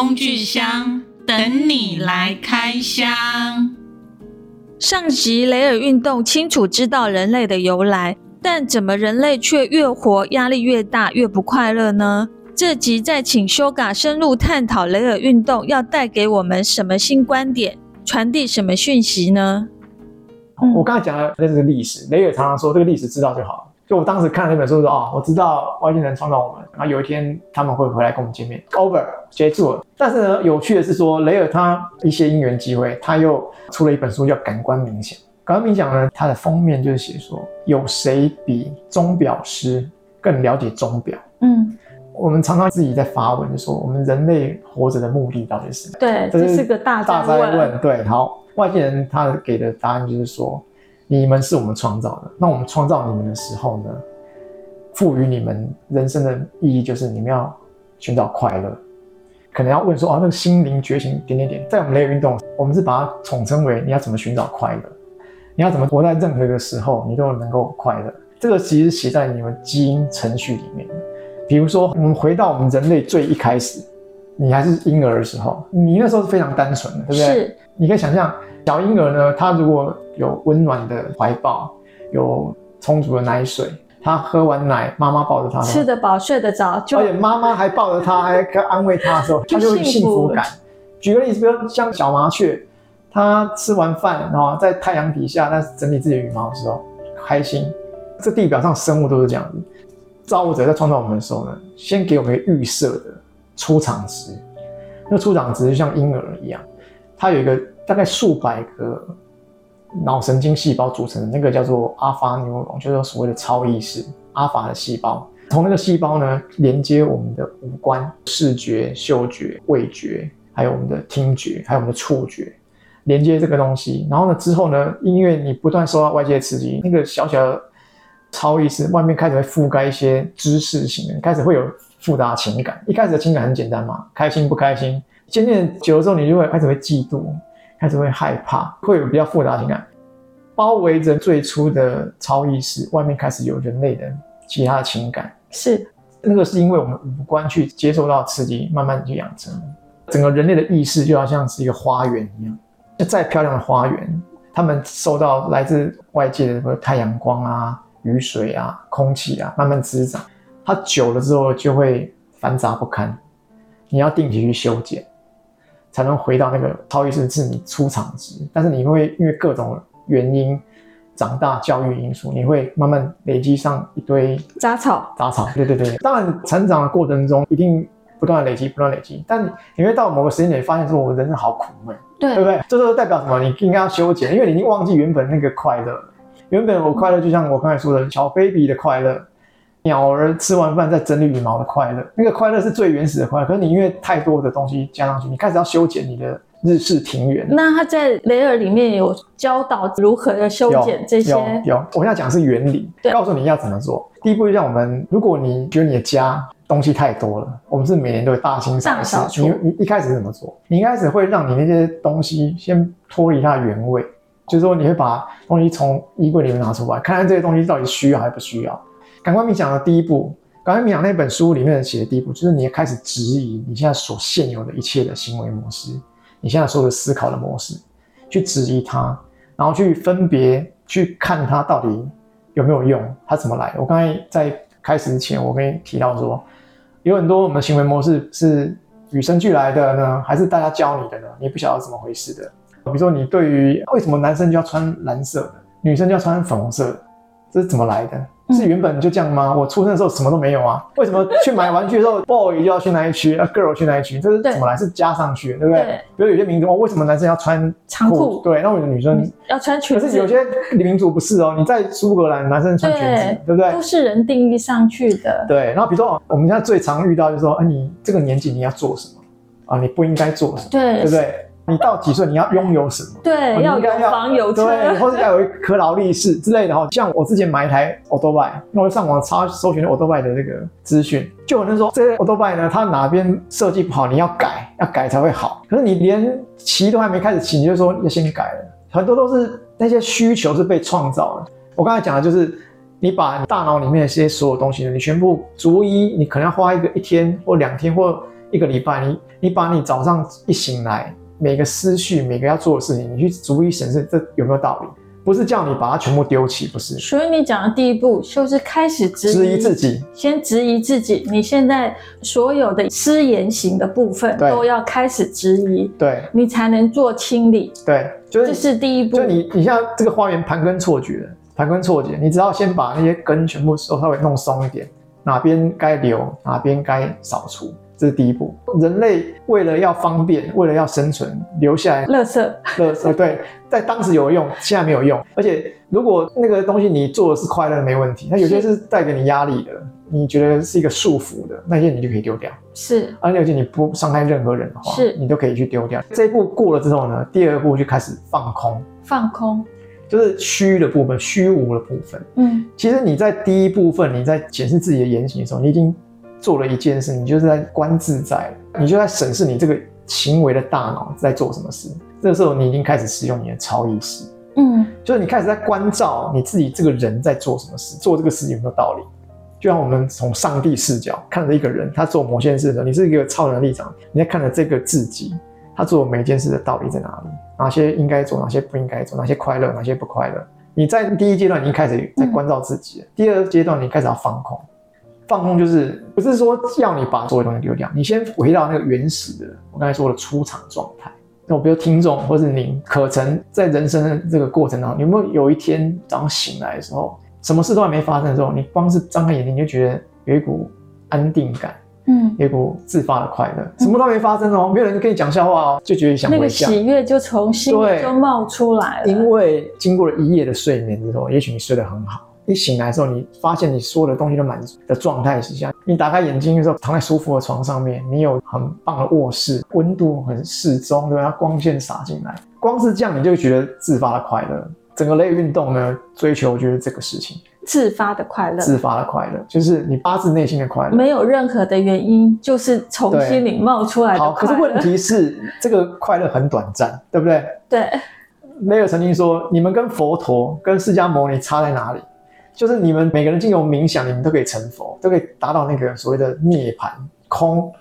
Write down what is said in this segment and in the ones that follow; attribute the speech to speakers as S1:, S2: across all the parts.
S1: 工具箱等你来开箱。
S2: 上集雷尔运动清楚知道人类的由来，但怎么人类却越活压力越大，越不快乐呢？这集再请 Shoga 深入探讨雷尔运动要带给我们什么新观点，传递什么讯息呢？
S3: 我刚才讲的那是历史，雷尔常常说这个历史知道就好。就我当时看了那本书说，哦，我知道外星人创造我们，然后有一天他们会回来跟我们见面，over 结束了。但是呢，有趣的是说，雷尔他一些因缘机会，他又出了一本书叫《感官冥想》。感官冥想呢，它的封面就是写说，有谁比钟表师更了解钟表？嗯。我们常常自己在发问，就说我们人类活着的目的到底是什么？
S2: 对，这是个大
S3: 大哉问。对，好，外星人他给的答案就是说，你们是我们创造的。那我们创造你们的时候呢，赋予你们人生的意义就是你们要寻找快乐。可能要问说，啊，那个心灵觉醒点点点，在我们雷尔运动，我们是把它统称为你要怎么寻找快乐，你要怎么活在任何一个时候你都能够快乐。这个其实写在你们基因程序里面。比如说，我们回到我们人类最一开始，你还是婴儿的时候，你那时候是非常单纯的，对不对？是。你可以想象，小婴儿呢，他如果有温暖的怀抱，有充足的奶水，他喝完奶，妈妈抱着他，
S2: 吃得饱，睡得着，就
S3: 而且妈妈还抱着他，还安慰他的时候，他就会幸福感。举个例子，比如像小麻雀，它吃完饭，然后在太阳底下，它整理自己的羽毛的时候，开心。这地表上生物都是这样子。造物者在创造我们的时候呢，先给我们一个预设的出厂值，那出厂值就像婴儿一样，它有一个大概数百个脑神经细胞组成的，那个叫做阿法 neuron，就是所谓的超意识阿法的细胞。从那个细胞呢，连接我们的五官：视觉、嗅觉、味觉，还有我们的听觉，还有我们的触觉，连接这个东西。然后呢，之后呢，因为你不断受到外界刺激，那个小小的。超意识外面开始会覆盖一些知识型的，开始会有复杂情感。一开始的情感很简单嘛，开心不开心。渐渐久了之后，你就会开始会嫉妒，开始会害怕，会有比较复杂情感，包围着最初的超意识。外面开始有人类的其他的情感，
S2: 是
S3: 那个是因为我们五官去接受到刺激，慢慢去养成。整个人类的意识就好像是一个花园一样，就再漂亮的花园，他们受到来自外界的什么太阳光啊。雨水啊，空气啊，慢慢滋长，它久了之后就会繁杂不堪。你要定期去修剪，才能回到那个超意识是你出厂值。但是你会因为各种原因，长大、教育因素，你会慢慢累积上一堆
S2: 杂草。
S3: 杂草，对对对。当然，成长的过程中一定不断累积，不断累积。但你会到某个时间点发现说，我人生好苦闷，对，对不对？这时候代表什么？你应该要修剪，因为你已经忘记原本那个快乐。原本我快乐就像我刚才说的，小 baby 的快乐，鸟儿吃完饭在整理羽毛的快乐，那个快乐是最原始的快乐。可是你因为太多的东西加上去，你开始要修剪你的日式庭园。
S2: 那他在雷尔里面有教导如何的修剪这些？
S3: 有。我现在讲是原理，告诉你要怎么做。第一步就像我们，如果你觉得你的家东西太多了，我们是每年都会大清扫。扫你你一开始怎么做？你一开始会让你那些东西先脱离它的原位。就是说，你会把东西从衣柜里面拿出来，看看这些东西到底需要还是不需要。感官冥想的第一步，感官冥想那本书里面写的第一步，就是你要开始质疑你现在所现有的一切的行为模式，你现在所有的思考的模式，去质疑它，然后去分别去看它到底有没有用，它怎么来。我刚才在开始之前，我跟你提到说，有很多我们的行为模式是与生俱来的呢，还是大家教你的呢？你不晓得怎么回事的。比如说，你对于为什么男生就要穿蓝色的，女生就要穿粉红色的，这是怎么来的？是原本就这样吗？我出生的时候什么都没有啊？为什么去买玩具的时候，boy 就要去那一区，啊 girl 去那一区？这是怎么来？是加上去的，对不对？比如有些民族，哦，为什么男生要穿
S2: 长裤？
S3: 对，那我的女生
S2: 要穿裙子。
S3: 可是有些民族不是哦，你在苏格兰，男生穿裙子，对不对？
S2: 都是人定义上去的。
S3: 对，然后比如说，我们现在最常遇到就是说，啊，你这个年纪你要做什么啊？你不应该做什么？对，对不对？你到几岁你要拥有什么？
S2: 对，哦、要有房有车，
S3: 对，或者要有一颗劳力士之类的哈。像我之前买一台欧多拜，那我就上网查搜寻欧多拜的那个资讯，就有人说这些欧多拜呢，它哪边设计不好，你要改，要改才会好。可是你连骑都还没开始骑，你就说要先改了，很多都是那些需求是被创造的。我刚才讲的就是，你把大脑里面的这些所有东西呢，你全部逐一，你可能要花一个一天或两天或一个礼拜，你你把你早上一醒来，每个思绪，每个要做的事情，你去逐一审视，这有没有道理？不是叫你把它全部丢弃，不是。
S2: 所以你讲的第一步就是开始质疑，
S3: 质疑自己，
S2: 先质疑自己。你现在所有的失言行的部分都要开始质疑，
S3: 对，
S2: 你才能做清理。
S3: 对，就是
S2: 这是第一步。
S3: 就你，你像这个花园盘根错节，盘根错节，你只要先把那些根全部稍微弄松一点，哪边该留，哪边该扫除。这是第一步。人类为了要方便，为了要生存，留下来
S2: 垃圾，
S3: 垃圾对，在当时有用，现在没有用。而且，如果那个东西你做的是快乐，没问题。那有些是带给你压力的，你觉得是一个束缚的，那些你就可以丢掉。
S2: 是，
S3: 而且你不伤害任何人的话，
S2: 是，你
S3: 都可以去丢掉。这一步过了之后呢，第二步就开始放空。
S2: 放空，
S3: 就是虚的部分，虚无的部分。
S2: 嗯，
S3: 其实你在第一部分，你在检视自己的言行的时候，你已经。做了一件事，你就是在观自在，你就在审视你这个行为的大脑在做什么事。这个时候，你已经开始使用你的超意识，
S2: 嗯，
S3: 就是你开始在关照你自己这个人在做什么事，做这个事有没有道理？就像我们从上帝视角看着一个人，他做某件事的时候，你是一个超能力者，你在看着这个自己，他做每件事的道理在哪里？哪些应该做，哪些不应该做？哪些快乐，哪些不快乐？你在第一阶段已经开始在关照自己了，嗯，第二阶段你开始要放空。放空就是不是说要你把所有东西丢掉，你先回到那个原始的，我刚才说的出场状态。那我比如听众或是您，可曾在人生的这个过程当中，有没有有一天早上醒来的时候，什么事都还没发生的时候，你光是张开眼睛你就觉得有一股安定感，
S2: 嗯，
S3: 有一股自发的快乐，什么都没发生哦，没有人跟你讲笑话哦，就觉得想
S2: 那个喜悦就从心里就冒出来了。
S3: 因为经过了一夜的睡眠之后，也许你睡得很好。你醒来的时候，你发现你所有的东西都满足的状态之下，你打开眼睛的时候，躺在舒服的床上面，你有很棒的卧室，温度很适中，对吧？光线洒进来，光是这样你就觉得自发的快乐。整个雷运动呢，追求就是这个事情，
S2: 自发的快乐，
S3: 自发的快乐，就是你发自内心的快乐，
S2: 没有任何的原因，就是从心里冒出来的快乐。
S3: 好，可是问题是，这个快乐很短暂，对不对？
S2: 对。
S3: 雷尔曾经说：“你们跟佛陀、跟释迦牟尼差在哪里？”就是你们每个人经由冥想，你们都可以成佛，都可以达到那个所谓的涅槃空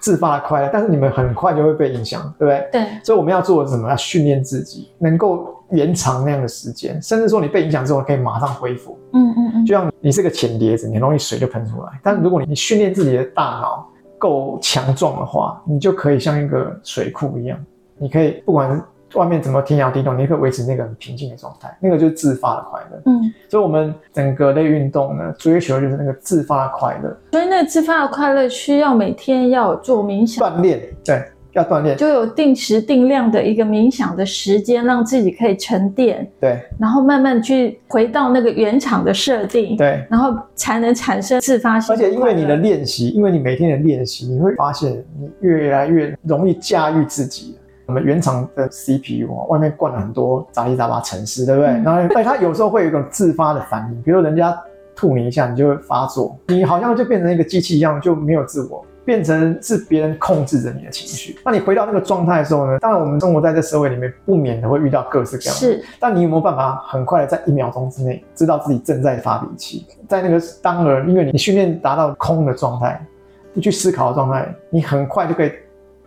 S3: 自发的快乐。但是你们很快就会被影响，对不对？
S2: 对。
S3: 所以我们要做的是什么？要训练自己，能够延长那样的时间，甚至说你被影响之后可以马上恢复。
S2: 嗯嗯嗯。
S3: 就像你是个浅碟子，你很容易水就喷出来。但是如果你训练自己的大脑够强壮的话，你就可以像一个水库一样，你可以不管。外面怎么天摇地动，你可以维持那个很平静的状态，那个就是自发的快乐。
S2: 嗯，
S3: 所以我们整个类运动呢，追求就是那个自发的快乐。
S2: 所以那个自发的快乐需要每天要做冥想
S3: 锻炼，对，要锻炼，
S2: 就有定时定量的一个冥想的时间，让自己可以沉淀。
S3: 对，
S2: 然后慢慢去回到那个原厂的设定。
S3: 对，
S2: 然后才能产生自发性。
S3: 而且因为你的练习，因为你每天的练习，你会发现你越来越容易驾驭自己。我们原厂的 CPU 啊外面灌了很多杂七杂八程式，对不对？嗯、然后，但它有时候会有一种自发的反应，比如人家吐你一下，你就会发作，你好像就变成一个机器一样，就没有自我，变成是别人控制着你的情绪。那你回到那个状态的时候呢？当然，我们生活在这社会里面，不免的会遇到各式各样的。
S2: 是。
S3: 但你有没有办法很快的在一秒钟之内知道自己正在发脾气？在那个当儿，因为你训练达到空的状态，不去思考的状态，你很快就可以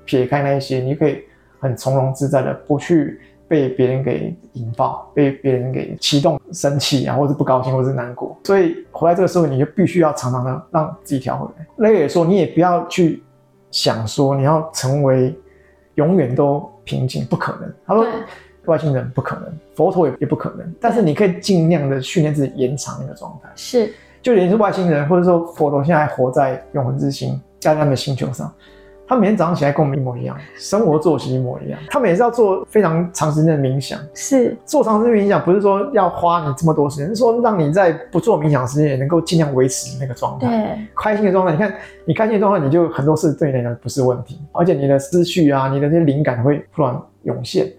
S3: 撇开那一些，你可以。很从容自在的，不去被别人给引爆，被别人给启动生气啊，或者不高兴，或者是难过。所以回来这个时候，你就必须要常常的让自己调回来。雷也说，你也不要去想说你要成为永远都平静，不可能。他说，外星人不可能，佛陀也也不可能。但是你可以尽量的训练自己延长那个状态。
S2: 是，
S3: 就连是外星人，或者说佛陀现在还活在永恒之星，在他们的星球上。他每天早上起来跟我们一模一样，生活作息一模一样。他们也是要做非常长时间的冥想，
S2: 是
S3: 做长时间冥想，不是说要花你这么多时间，是说让你在不做冥想时间也能够尽量维持那个状态，
S2: 对，
S3: 开心的状态。你看，你开心的状态，你就很多事对你来讲不是问题，而且你的思绪啊，你的那些灵感会突然涌现。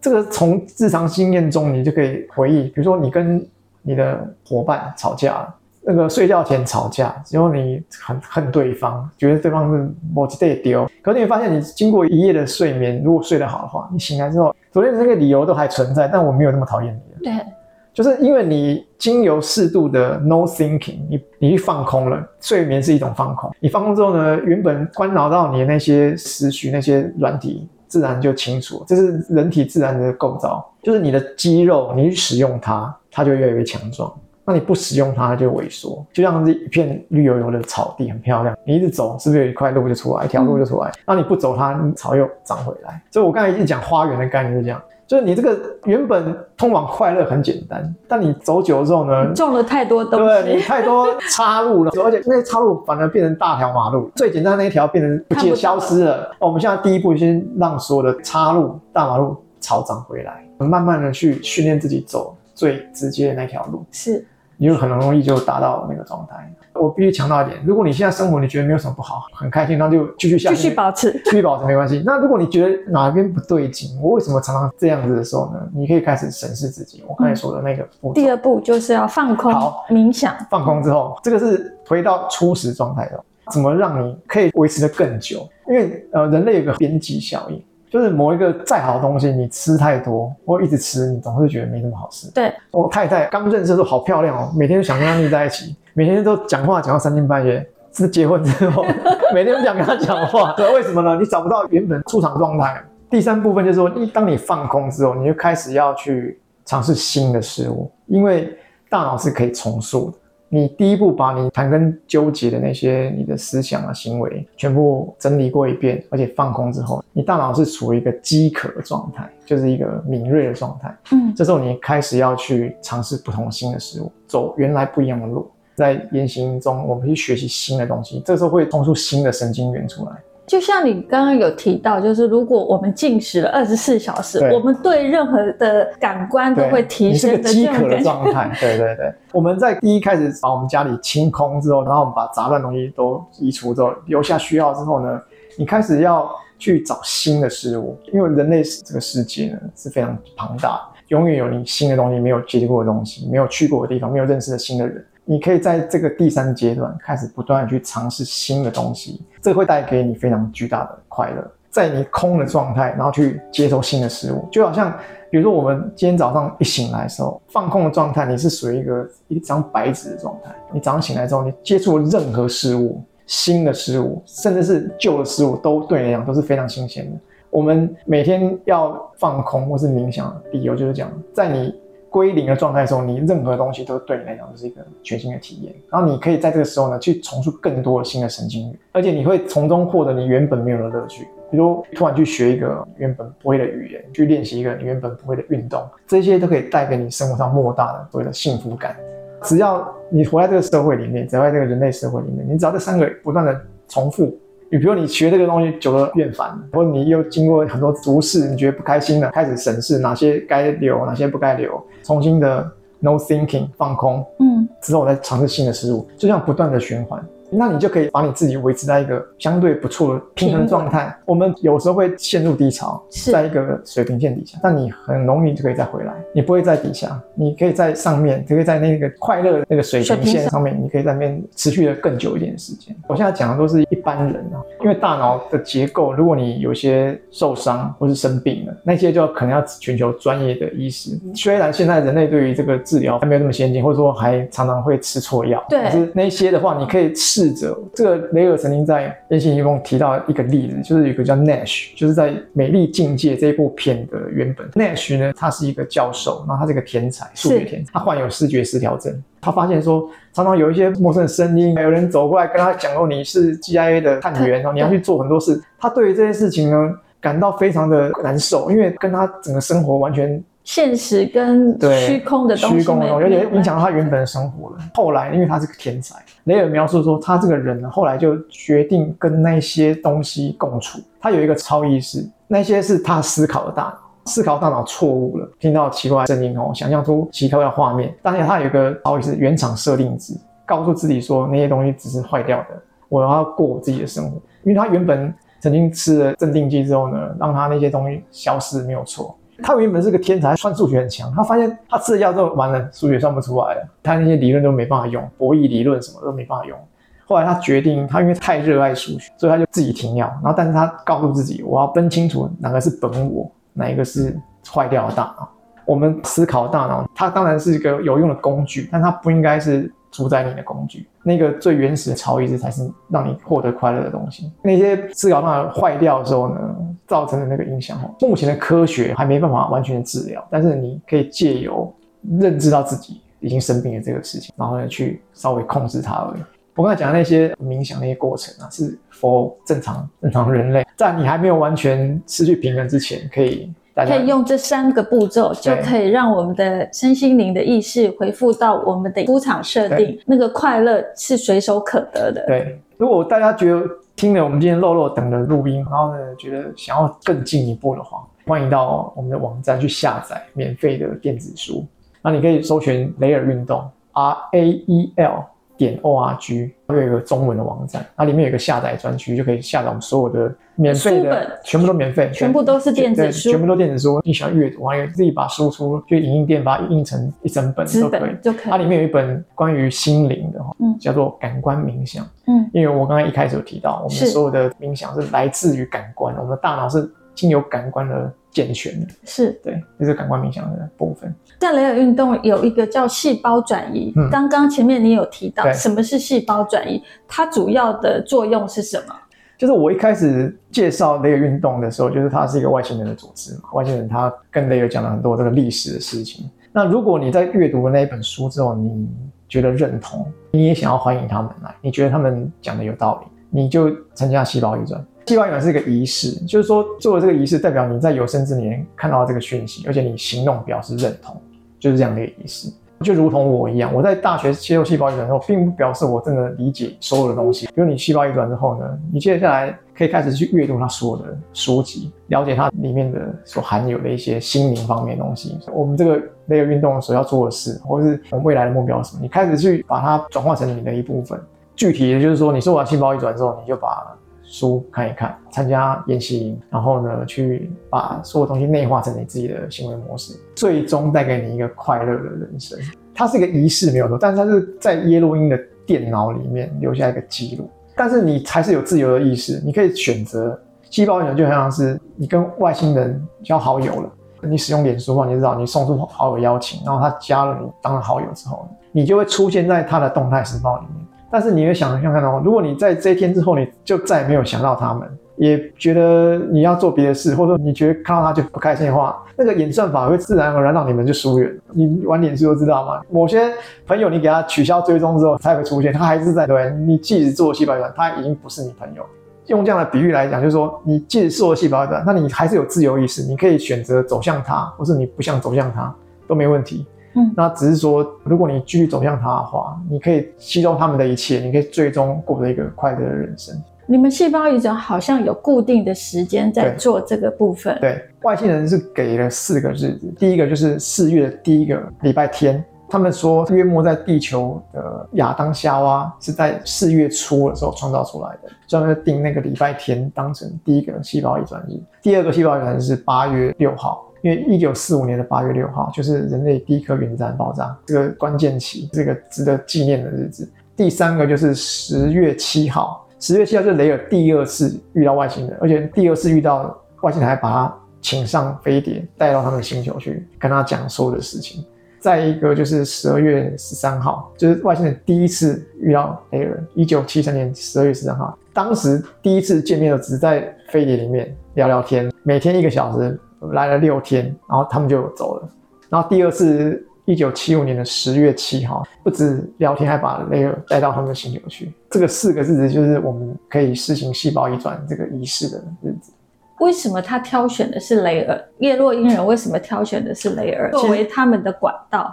S3: 这个从日常经验中你就可以回忆，比如说你跟你的伙伴吵架了。那个睡觉前吵架，然后你很恨对方，觉得对方是某几对丢。可是你会发现，你经过一夜的睡眠，如果睡得好的话，你醒来之后，昨天的那个理由都还存在，但我没有那么讨厌你了。
S2: 对，
S3: 就是因为你经由适度的 no thinking，你你去放空了，睡眠是一种放空。你放空之后呢，原本干扰到你的那些思绪、那些软体，自然就清楚。这是人体自然的构造，就是你的肌肉，你去使用它，它就越来越强壮。那你不使用它，它就萎缩。就像是一片绿油油的草地，很漂亮。你一直走，是不是有一块路就出来，一条路就出来？那、嗯、你不走它，草又长回来。所以我刚才一直讲花园的概念是这样。就是你这个原本通往快乐很简单，但你走久了之后呢，
S2: 种了太多东西，
S3: 对，你太多岔路了，而且那些岔路反而变成大条马路，最简单的那一条变成不见消失了。我们现在第一步先让所有的岔路、大马路草长回来，慢慢的去训练自己走最直接的那条路。
S2: 是。
S3: 你就很容易就达到那个状态。我必须强调一点，如果你现在生活你觉得没有什么不好，很开心，那就继续下去，
S2: 继续保持，
S3: 继续保持没关系。那如果你觉得哪边不对劲，我为什么常常这样子的时候呢？你可以开始审视自己。我刚才说的那个步骤。
S2: 第二步就是要放空，好，冥想。
S3: 放空之后，这个是回到初始状态的。怎么让你可以维持的更久？因为呃，人类有个边际效应。就是某一个再好的东西，你吃太多或一直吃，你总是觉得没那么好吃。
S2: 对，
S3: 我太太刚认识的时候好漂亮哦，每天都想跟她腻在一起，每天都讲话讲到三更半夜。是结婚之后，每天都想跟她讲话。对，为什么呢？你找不到原本出场状态。第三部分就是说，一当你放空之后，你就开始要去尝试新的事物，因为大脑是可以重塑的。你第一步把你盘根纠结的那些你的思想啊、行为全部整理过一遍，而且放空之后，你大脑是处于一个饥渴的状态，就是一个敏锐的状态。嗯，这时候你开始要去尝试不同新的事物，走原来不一样的路。在言行中，我们去学习新的东西，这时候会冲出新的神经元出来。
S2: 就像你刚刚有提到，就是如果我们进食了二十四小时，我们对任何的感官都会提升的
S3: 饥渴的状态，对对对。我们在第一开始把我们家里清空之后，然后我们把杂乱东西都移除之后，留下需要之后呢，你开始要去找新的事物，因为人类这个世界呢是非常庞大，永远有你新的东西没有接触过的东西，没有去过的地方，没有认识的新的人。你可以在这个第三阶段开始不断的去尝试新的东西，这会带给你非常巨大的快乐。在你空的状态，然后去接受新的事物，就好像比如说我们今天早上一醒来的时候，放空的状态，你是属于一个一张白纸的状态。你早上醒来之后，你接触任何事物，新的事物，甚至是旧的事物，都对你来讲都是非常新鲜的。我们每天要放空或是冥想理由就是这样，在你。归零的状态的时候，你任何东西都对你来讲都是一个全新的体验。然后你可以在这个时候呢，去重塑更多的新的神经元，而且你会从中获得你原本没有的乐趣。比如突然去学一个原本不会的语言，去练习一个你原本不会的运动，这些都可以带给你生活上莫大的所谓的幸福感。只要你活在这个社会里面，只要在这个人类社会里面，你只要这三个不断的重复。你比如你学这个东西久了厌烦，或者你又经过很多俗事，你觉得不开心了，开始审视哪些该留，哪些不该留，重新的 no thinking 放空，嗯，之后再尝试新的事物，就这样不断的循环。那你就可以把你自己维持在一个相对不错的平衡状态。我们有时候会陷入低潮，在一个水平线底下，但你很容易就可以再回来。你不会在底下，你可以在上面，可以在那个快乐的那个水平线上面，你可以在那边持续的更久一点的时间。我现在讲的都是一般人啊，因为大脑的结构，如果你有些受伤或是生病了，那些就可能要寻求专业的医师。虽然现在人类对于这个治疗还没有那么先进，或者说还常常会吃错药，对，可是那些的话，你可以吃。试着这个雷尔曾经在《言行一共》提到一个例子，就是有一个叫 Nash，就是在《美丽境界》这一部片的原本 Nash 呢，他是一个教授，然后他是一个天才，数学天才，他患有视觉失调症。他发现说，常常有一些陌生的声音，有人走过来跟他讲说，你是 GIA 的探员，然后你要去做很多事。他对于这些事情呢，感到非常的难受，因为跟他整个生活完全。
S2: 现实跟虚空的东西，虚空的东西，有点影响到他原本的生活了。后来，因为他是个天才，雷尔描述说，他这个人呢，后来就决定跟那些东西共处。他有一个超意识，那些是他思考的大脑，思考大脑错误了，听到奇怪的声音哦，想象出奇怪的画面。当然，他有一个超意识原厂设定值，告诉自己说那些东西只是坏掉的，我要过我自己的生活。因为他原本曾经吃了镇定剂之后呢，让他那些东西消失，没有错。他原本是个天才，算数学很强。他发现他吃了药之后，完了，数学算不出来了，他那些理论都没办法用，博弈理论什么都没办法用。后来他决定，他因为太热爱数学，所以他就自己停药。然后，但是他告诉自己，我要分清楚哪个是本我，哪一个是坏掉的大脑。
S3: 我们思考大脑，它当然是一个有用的工具，但它不应该是主宰你的工具。那个最原始的超意识才是让你获得快乐的东西。那些思考大脑坏掉的时候呢，造成的那个影响，目前的科学还没办法完全治疗，但是你可以借由认知到自己已经生病了这个事情，然后呢去稍微控制它而已。我刚才讲的那些冥想那些过程啊，是 for 正常正常人类，在你还没有完全失去平衡之前，可以
S2: 可以用这三个步骤，就可以让我们的身心灵的意识回复到我们的出厂设定，那个快乐是随手可得的。
S3: 对，如果大家觉得听了我们今天肉肉等的录音，然后呢觉得想要更进一步的话，欢迎到我们的网站去下载免费的电子书。那你可以搜寻雷尔运动 R A E L。点 org 它有一个中文的网站，它里面有一个下载专区，就可以下载我们所有的免费的，全部都免费，
S2: 全部都是电子书，
S3: 全部都电子书。你喜欢阅读，还有自己把输出就影印店把它印成一整本都可以，
S2: 就可以。
S3: 它里面有一本关于心灵的，嗯，叫做感官冥想，嗯，因为我刚才一开始有提到，我们所有的冥想是来自于感官，我们的大脑是经由感官的。健全的
S2: 是
S3: 对，这、就是感官冥想的部分。
S2: 在雷尔运动有一个叫细胞转移，嗯，刚刚前面你有提到什么是细胞转移，它主要的作用是什么？
S3: 就是我一开始介绍雷尔运动的时候，就是它是一个外星人的组织嘛，外星人他跟雷尔讲了很多这个历史的事情。那如果你在阅读了那一本书之后，你觉得认同，你也想要欢迎他们来，你觉得他们讲的有道理，你就参加细胞移转。细胞移转是一个仪式，就是说做了这个仪式，代表你在有生之年看到这个讯息，而且你行动表示认同，就是这样的一个仪式。就如同我一样，我在大学接受细胞移转之后，并不表示我真的理解所有的东西。比如你细胞移转之后呢，你接下来可以开始去阅读它所有的书籍，了解它里面的所含有的一些心灵方面的东西。我们这个那个运动所要做的事，或是我们未来的目标是什么，你开始去把它转化成你的一部分。具体的就是说，你做完细胞移转之后，你就把书看一看，参加研习营，然后呢，去把所有东西内化成你自己的行为模式，最终带给你一个快乐的人生。它是一个仪式，没有错，但是它是在耶洛因的电脑里面留下一个记录。但是你还是有自由的意识，你可以选择。细胞人就好像是你跟外星人交好友了。你使用脸书的话，你知道你送出好友邀请，然后他加了你当了好友之后，你就会出现在他的动态时报里面。但是你会想想看到，如果你在这一天之后，你就再也没有想到他们，也觉得你要做别的事，或者说你觉得看到他就不开心的话，那个演算法会自然而然让你们就疏远。你玩脸书都知道吗？某些朋友你给他取消追踪之后，才会出现，他还是在对。你即使做细胞转，他已经不是你朋友。用这样的比喻来讲，就是说你即使做了细胞转，那你还是有自由意识，你可以选择走向他，或是你不想走向他，都没问题。嗯，那只是说，如果你继续走向他的话，你可以吸收他们的一切，你可以最终过着一个快乐的人生。
S2: 你们细胞移植好像有固定的时间在做这个部分。
S3: 对，对，外星人是给了四个日子，第一个就是四月的第一个礼拜天，他们说约莫在地球的亚当夏娃是在四月初的时候创造出来的，专门定那个礼拜天当成第一个细胞移转日。第二个细胞移转日是八月六号。因为一九四五年的八月六号就是人类第一颗原子弹爆炸这个关键期，这个值得纪念的日子。第三个就是十月七号，十月七号就是雷尔第二次遇到外星人，而且第二次遇到外星人还把他请上飞碟带到他们的星球去跟他讲所有的事情。再一个就是十二月十三号，就是外星人第一次遇到雷尔，一九七三年十二月十三号，当时第一次见面的只在飞碟里面聊聊天，每天一个小时。来了六天，然后他们就走了。然后第二次，一九七五年的十月七号，不止聊天，还把雷尔带到他们的星球去。这个四个日子就是我们可以实行细胞移转这个仪式的日子。
S2: 为什么他挑选的是雷尔？叶落因人为什么挑选的是雷尔作为他们的管道？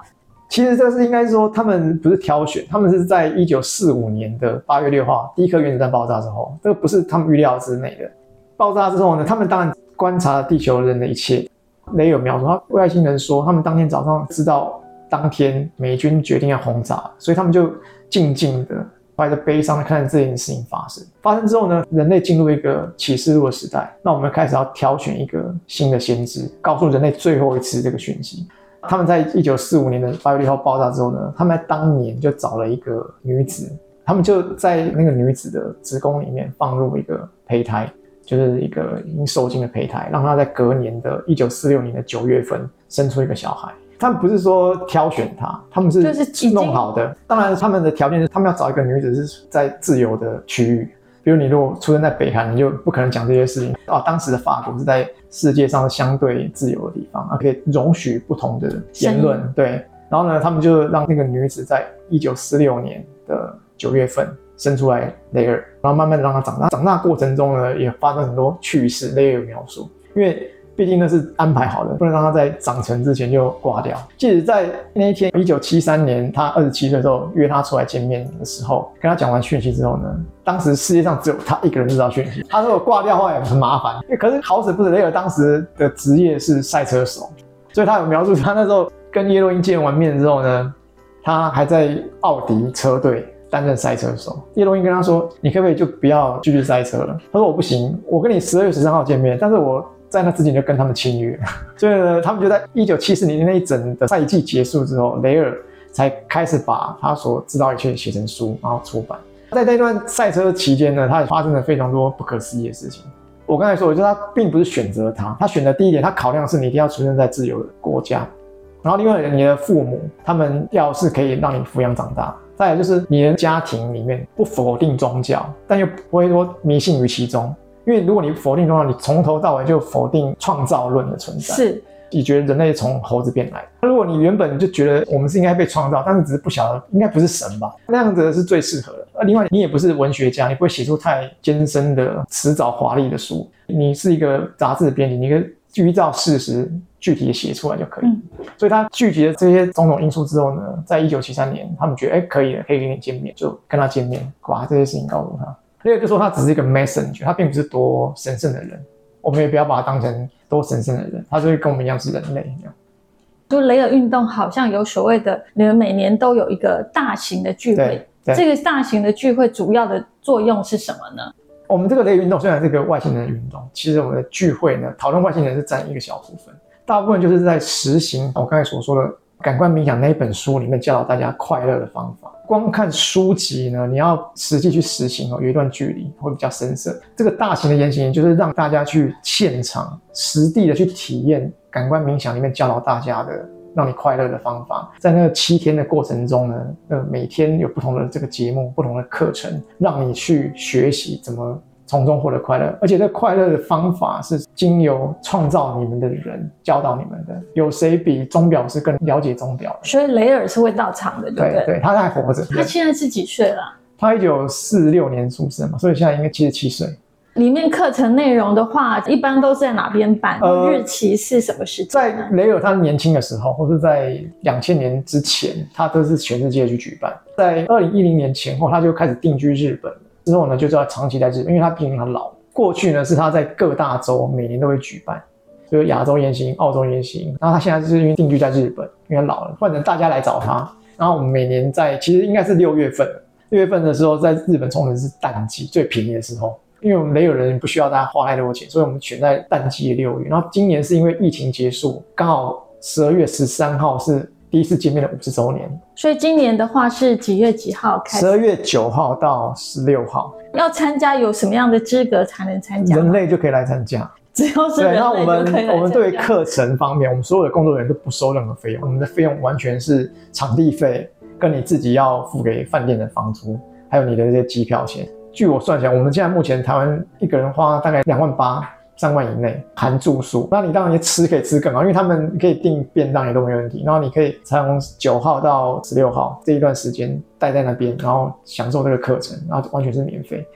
S3: 其实这是应该说，他们不是挑选，他们是在一九四五年的八月六号，第一颗原子弹爆炸之后，这个不是他们预料之内的。爆炸之后呢，他们当然。观察地球人的一切，雷尔描述，他外星人说，他们当天早上知道当天美军决定要轰炸，所以他们就静静的怀着悲伤的看着这件事情发生。发生之后呢，人类进入一个启示录的时代，那我们开始要挑选一个新的先知，告诉人类最后一次这个讯息。他们在一九四五年的八月六号爆炸之后呢，他们在当年就找了一个女子，他们就在那个女子的子宫里面放入一个胚胎。就是一个已经受精的胚胎，让他在隔年的一九四六年的九月份生出一个小孩。他们不是说挑选他，他们是弄好的。当然，他们的条件是他们要找一个女子是在自由的区域。比如你如果出生在北韩，你就不可能讲这些事情。啊，当时的法国是在世界上相对自由的地方，啊，可以容许不同的言论。对，然后呢，他们就让那个女子在一九四六年的九月份生出来雷尔，然后慢慢的让他长大。长大过程中呢，也发生很多趣事，雷尔描述，因为。毕竟那是安排好的，不能让他在长成之前就挂掉。即使在那一天，一九七三年，他二十七岁的时候约他出来见面的时候，跟他讲完讯息之后呢，当时世界上只有他一个人知道讯息。他如果挂掉的话也很麻烦。可是好死不死，雷尔当时的职业是赛车手，所以他有描述他那时候跟叶洛因见完面之后呢，他还在奥迪车队担任赛车手。叶龙英跟他说：“你可不可以就不要继续赛车了？”他说：“我不行，我跟你十二月十三号见面，但是我。”在那之前就跟他们签约，所以呢，他们就在一九七四年那一整的赛季结束之后，雷尔才开始把他所知道一切写成书，然后出版。在那段赛车期间呢，他也发生了非常多不可思议的事情。我刚才说我觉得他并不是选择他，他选择第一点，他考量是你一定要出生在自由的国家，然后另外你的父母他们要是可以让你抚养长大，再来就是你的家庭里面不否定宗教，但又不会说迷信于其中。因为如果你否定宗教，你从头到尾就否定创造论的存在。是，你觉得人类从猴子变来的。如果你原本就觉得我们是应该被创造，但是只是不晓得应该不是神吧，那样子是最适合的。而另外，你也不是文学家，你不会写出太艰深的辞藻华丽的书。你是一个杂志的编辑，你可以依照事实具体的写出来就可以。嗯、所以他聚集了这些种种因素之后呢，在一九七三年，他们觉得哎可以了，可以跟你见面，就跟他见面，把这些事情告诉他。另外就说他只是一个 messenger，他并不是多神圣的人，我们也不要把他当成多神圣的人，他就是跟我们一样是人类一样。
S2: 就雷尔运动好像有所谓的，你们每年都有一个大型的聚会，这个大型的聚会主要的作用是什么呢？
S3: 我们这个雷尔运动虽然是个外星人的运动，其实我们的聚会呢，讨论外星人是占一个小部分，大部分就是在实行我刚才所说的感官冥想那一本书里面教导大家快乐的方法。光看书籍呢，你要实际去实行哦，有一段距离会比较深色。这个大型的研习就是让大家去现场实地的去体验感官冥想里面教导大家的让你快乐的方法。在那七天的过程中呢，呃，每天有不同的这个节目、不同的课程，让你去学习怎么。从中获得快乐，而且这快乐的方法是经由创造你们的人教导你们的。有谁比钟表师更了解钟表？
S2: 所以雷尔是会到场的，对不对？
S3: 对，他还活着。
S2: 他现在是几岁了？
S3: 他一九四六年出生嘛，所以现在应该七十七岁。
S2: 里面课程内容的话，一般都是在哪边办？呃，日期是什么时间？
S3: 在雷尔他年轻的时候，或是在两千年之前，他都是全世界去举办。在二零一零年前后，他就开始定居日本。之后呢，就要长期在日本，因为他毕竟很老。过去呢，是他在各大洲每年都会举办，就是亚洲研行、澳洲研行。然后他现在就是因为定居在日本，因为老了，换成大家来找他。然后我们每年在其实应该是六月份，六月份的时候在日本冲绳是淡季最便宜的时候，因为我们没有人不需要大家花太多钱，所以我们选在淡季的六月。然后今年是因为疫情结束，刚好十二月十三号是。第一次见面的五十周年，
S2: 所以今年的话是几月几号开始？
S3: 十二月九号到十六号。
S2: 要参加有什么样的资格才能参加？
S3: 人类就可以来参加，
S2: 只要是。
S3: 对，那我们我们对于课程方面，我们所有的工作人员都不收任何费用，我们的费用完全是场地费，跟你自己要付给饭店的房租，还有你的这些机票钱。据我算起来，我们现在目前台湾一个人花大概两万八。三万以内含住宿，那你当然也吃可以吃更好，因为他们可以订便当也都没问题。然后你可以从九号到十六号这一段时间待在那边，然后享受这个课程，然后完全是免费。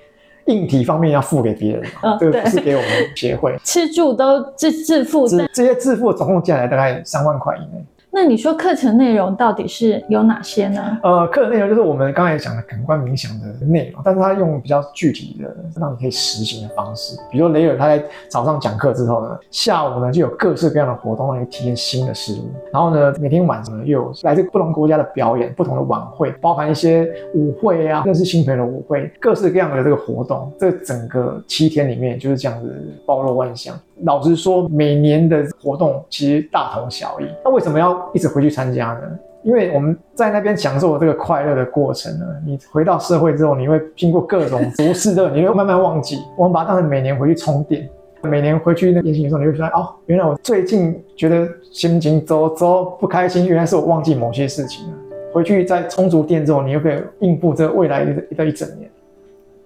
S3: 硬体方面要付给别人，哦、这个不是给我们协会，
S2: 吃住都自自付。
S3: 这些自付总共加起来大概三万块以内。
S2: 那你说课程内容到底是有哪些呢？
S3: 呃，课程内容就是我们刚才讲的感官冥想的内容，但是它用比较具体的让你可以实行的方式。比如说雷尔他在早上讲课之后呢，下午呢就有各式各样的活动让你体验新的事物。然后呢，每天晚上呢又有来自不同国家的表演、不同的晚会，包含一些舞会啊，认识新朋友的舞会，各式各样的这个活动。这整个七天里面就是这样子包罗万象。老实说，每年的活动其实大同小异。那为什么要一直回去参加呢？因为我们在那边享受这个快乐的过程呢，你回到社会之后，你会经过各种不适的，你会慢慢忘记。我们把它当成每年回去充电，每年回去那研习的时候，你会发现哦，原来我最近觉得心情糟糟不开心，原来是我忘记某些事情了。回去再充足电之后，你又可以应付这未来的一整年。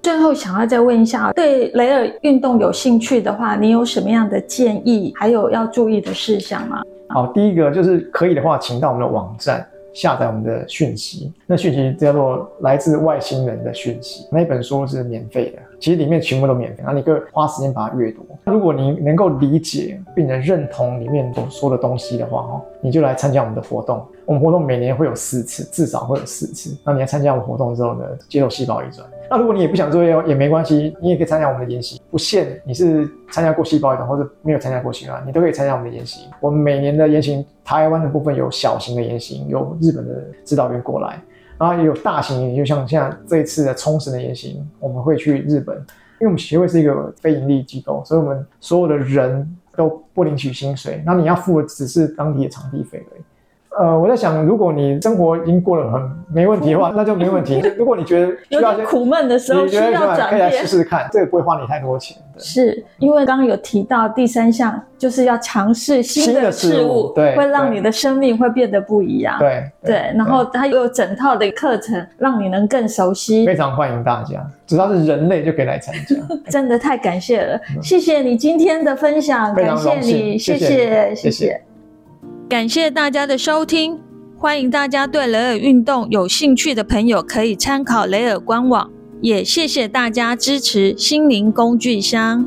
S2: 最后想要再问一下，对雷尔运动有兴趣的话，你有什么样的建议，还有要注意的事项吗？
S3: 好，第一个就是可以的话，请到我们的网站下载我们的讯息。那讯息叫做来自外星人的讯息，那本书是免费的，其实里面全部都免费，那你可以花时间把它阅读。如果你能够理解并且认同里面所说的东西的话，哦，你就来参加我们的活动。我们活动每年会有四次，至少会有四次。那你来参加我们活动之后呢，接受细胞移转。那如果你也不想做业也没关系，你也可以参加我们的研习，不限你是参加过细胞移转或者没有参加过细胞，你都可以参加我们的研习。我们每年的研习，台湾的部分有小型的研习，有日本的指导员过来，然后也有大型研习，就像现在这一次的冲绳的研习，我们会去日本，因为我们协会是一个非营利机构，所以我们所有的人都不领取薪水，那你要付的只是当地的场地费而已。呃，我在想，如果你生活已经过得很没问题的话，那就没问题。如果你觉得需要
S2: 有点苦闷的时候，需要转变，
S3: 可以来试试看，这个不会花你太多钱。
S2: 是因为刚刚有提到第三项，就是要尝试新的事物，
S3: 对，
S2: 会让你的生命会变得不一样。
S3: 对
S2: 对，然后它又有整套的课程，让你能更熟悉。
S3: 非常欢迎大家，只要是人类就可以来参加。
S2: 真的太感谢了，谢谢你今天的分享，感谢你，谢谢，谢谢。感谢大家的收听，欢迎大家对雷尔运动有兴趣的朋友可以参考雷尔官网，也谢谢大家支持心灵工具箱。